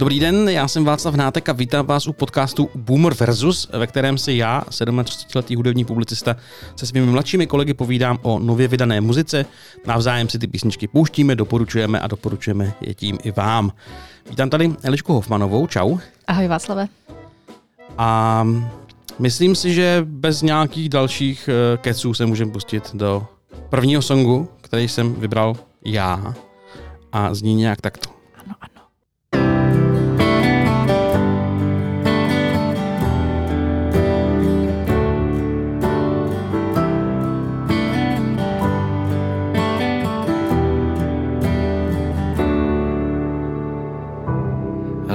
Dobrý den, já jsem Václav Nátek a vítám vás u podcastu Boomer versus, ve kterém si já, 37-letý hudební publicista, se svými mladšími kolegy povídám o nově vydané muzice. Navzájem si ty písničky pouštíme, doporučujeme a doporučujeme je tím i vám. Vítám tady Elišku Hofmanovou, čau. Ahoj Václave. A myslím si, že bez nějakých dalších eh, keců se můžeme pustit do prvního songu, který jsem vybral já a zní nějak takto.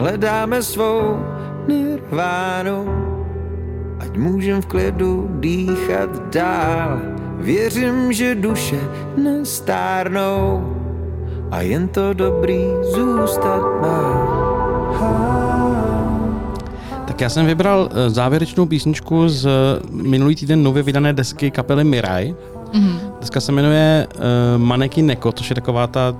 Hledáme svou nirvánu, ať můžem v klidu dýchat dál. Věřím, že duše nestárnou a jen to dobrý zůstat má. Tak já jsem vybral eh, závěrečnou písničku z minulý týden nově vydané desky kapely Mirai. Mhm. Deska se jmenuje uh, Maneki Neko, což je taková ta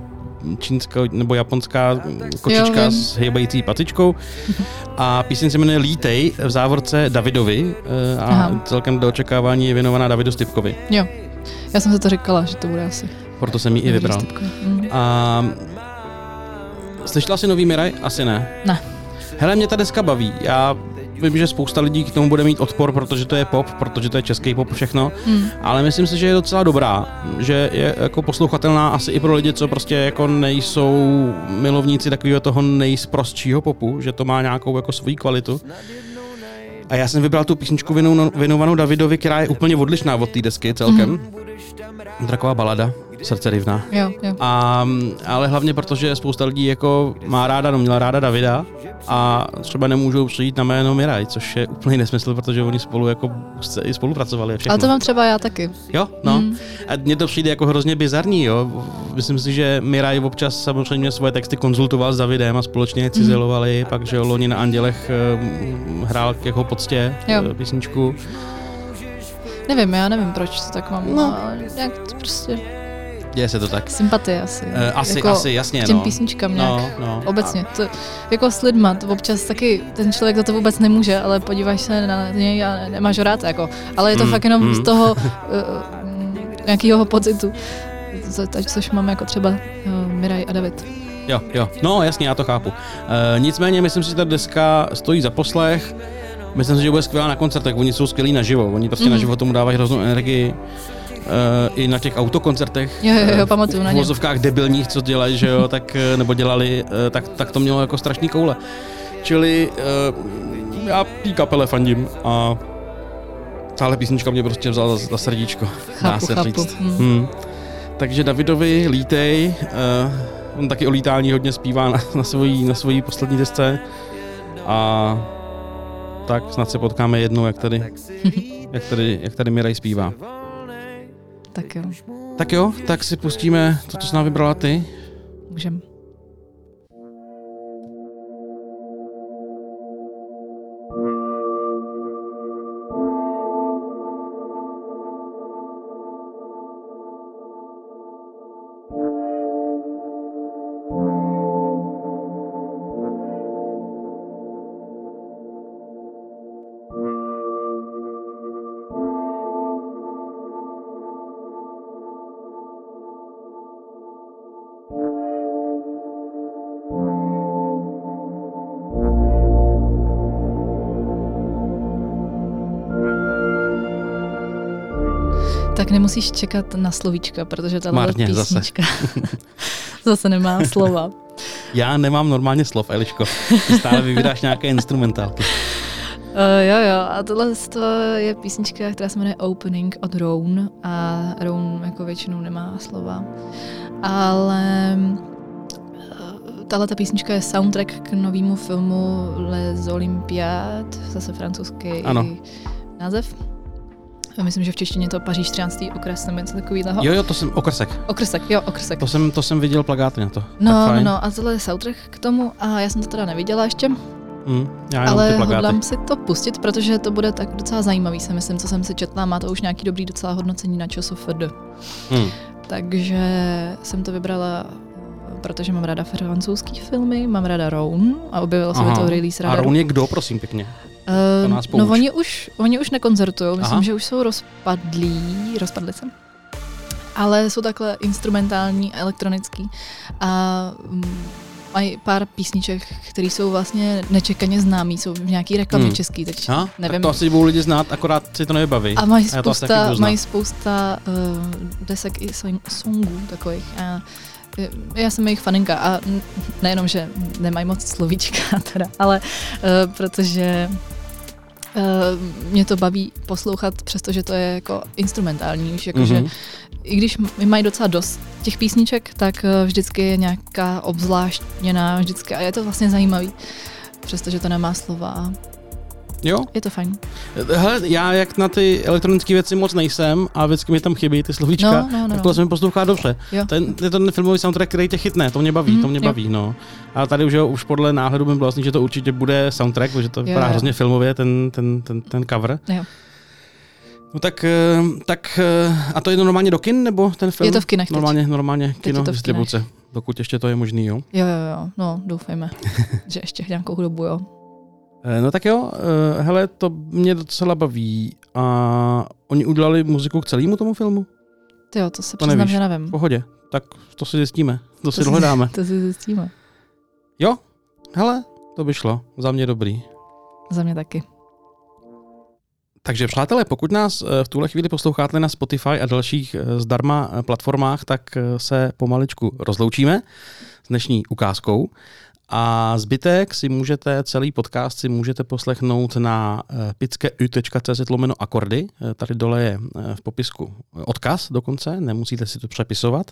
čínská nebo japonská kočička Jo, s hejbající patičkou. A píseň se jmenuje Lítej v závorce Davidovi uh, a Aha. celkem do očekávání je věnovaná Davidu Stipkovi. Jo. Já jsem se to říkala, že to bude asi. Proto jsem ji i vybral. Mm. A slyšela jsi nový Miraj? Asi ne. Ne. Hele, mě ta deska baví. Já vím, že spousta lidí k tomu bude mít odpor, protože to je pop, protože to je český pop všechno, Mm. ale myslím si, že je docela dobrá, že je jako poslouchatelná asi i pro lidi, co prostě jako nejsou milovníci takového toho nejsprostšího popu, že to má nějakou jako svoji kvalitu. A já jsem vybral tu písničku věnovanou- Davidovi, která je úplně odlišná od té desky celkem. Mm. Taková balada, srdce rivná. Jo, jo. A, ale hlavně protože spousta lidí jako má ráda, no měla ráda Davida a třeba nemůžou přijít na jméno Miraj, což je úplný nesmysl, protože oni spolu jako i spolupracovali a všechno. Ale to mám třeba já taky. Jo, no. Mm. A mně to přijde jako hrozně bizarní, jo. Myslím si, že Miraj občas samozřejmě svoje texty konzultoval s Davidem a společně je cizelovali, pak že jo, loni na Andělech eh, hrál k jeho poctě Jo. eh, písničku. Nevím, já nevím, proč to tak mám. No. No. Ale nějak to prostě Děje se to tak. sympatie asi. Eh, asi, jako asi, jasně, k těm no. písničkám nějak. No, no. Obecně. To, jako s lidma, to občas taky ten člověk za to vůbec nemůže, ale podíváš se na něj a nemáš ho rád, jako. Ale je to Mm, fakt jenom mm. z toho uh, nějakého pocitu, co- co- což máme jako třeba uh, Miraj a David. Jo, jo, no jasně, já to chápu. E, nicméně myslím si, že ta deska stojí za poslech. Myslím si, že bude skvělá na koncertech, oni jsou skvělí naživo, oni prostě Mhm. naživo tomu dávají hroznou energii. E, I na těch autokoncertech. Jo, jo, jo, eh, pamatuju v ně. vozovkách debilních, co dělají, že jo, tak, eh, nebo dělali, eh, tak, tak to mělo jako strašný koule. Čili já tý kapele fandím a tahle písnička mě prostě vzala za, za srdíčko, dá Chápu, se chápu. říct. Hmm. Hmm. Takže Davidovi lítej, uh, on taky o lítání hodně zpívá na, na, svojí, na svojí poslední desce a tak snad se potkáme jednou, jak tady, jak tady, jak tady Miraj zpívá. Tak jo, Tak jo, tak si pustíme to, co jsi nám vybrala ty. můžem. Tak nemusíš čekat na slovíčka, protože tahle Marně, zase. písnička zase. zase nemá slova. Já nemám normálně slov, Eliško. Ty stále vybíráš nějaké instrumentálky. Uh, jo, jo, a tohle to je písnička, která se jmenuje Opening od Roan a Roan jako většinou nemá slova. Ale uh, tahle ta písnička je soundtrack k novému filmu Les Olympiades, zase francouzský Ano. název. Myslím, že v češtině to Paříž 13. okres nebo něco takového. Jo, jo, to jsem okrsek. Okrsek, jo, okrsek. To jsem, to jsem viděl plagáty na to. No, tak no, no, a tohle je soundtrack k tomu a já jsem to teda neviděla ještě, Mm, já ale ty plagáty. hodlám si to pustit, protože to bude tak docela zajímavý, si myslím, co jsem si četla, má to už nějaký dobrý docela hodnocení na ČSFD. Mm. Takže jsem to vybrala protože mám ráda francouzský filmy, mám ráda Roan a objevilo se to release A ráda. Roun je kdo, prosím, pěkně? Uh, nás pouč. no oni už, oni už nekoncertují, myslím, Aha. že už jsou rozpadlí, rozpadli se. Ale jsou takhle instrumentální, elektronický a mm, mají pár písniček, které jsou vlastně nečekaně známý, jsou v nějaký reklamě Hmm. český, teď Ha? nevím. Tak to asi budou lidi znát, akorát si to nevybaví. A mají to taky spousta, znát. mají spousta uh, desek i song- songů takových. A eh, já jsem jejich faninka a nejenom, že nemají moc slovíčka, teda, ale uh, protože mě to baví poslouchat, přestože to je jako instrumentální, víš, jakože Mhm. i když mají docela dost těch písniček, tak eh, vždycky je nějaká obzvláštněná vždycky a je to vlastně zajímavý, přestože to nemá slova. Jo, Je to fajn. Hele, já jak na ty elektronické věci moc nejsem a vždycky mi tam chybí ty slovíčka, No, no, no, tak no. tohle se mi poslouchá dobře. Jo. Ten, je to ten filmový soundtrack, který tě chytne, to mě baví, Mhm, to mě jo. baví, no. A tady už, jo, už podle náhledu mi bylo jasný, že to určitě bude soundtrack, protože to vypadá jo. hrozně filmově, ten, ten, ten, ten cover. Jo. No tak, eh, tak, eh, a to je normálně do kin, nebo ten film? Je to v kinech teď. Normálně, normálně je kino, to v distribuce, dokud ještě to je možný, jo. Jo, jo, jo, no doufejme, že ještě nějakou dobu, jo. Eh, No tak jo, eh, hele, to mě docela baví. A oni udělali muziku k celému tomu filmu? Ty jo, to se To přiznám, nevíš. že V nevím. pohodě. Tak to si zjistíme. To si si- dohledáme. To si zjistíme. Jo, hele, to by šlo. Za mě dobrý. Za mě taky. Takže přátelé, pokud nás eh, v tuhle chvíli posloucháte na Spotify a dalších zdarma platformách, tak se pomaličku rozloučíme s dnešní ukázkou. A zbytek si můžete, celý podcast si můžete poslechnout na eh, pickeu.cz lomeno akordy. Eh, Tady dole je eh, v popisku odkaz dokonce, nemusíte si to přepisovat.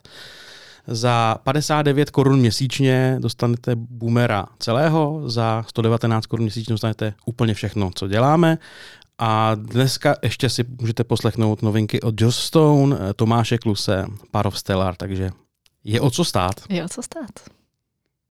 Za 59 korun měsíčně dostanete boomera celého, za 119 korun měsíčně dostanete úplně všechno, co děláme. A dneska ještě si můžete poslechnout novinky od Joss Stone, Tomáše Kluse, Par of Stellar, takže je o co stát. Jo, co stát?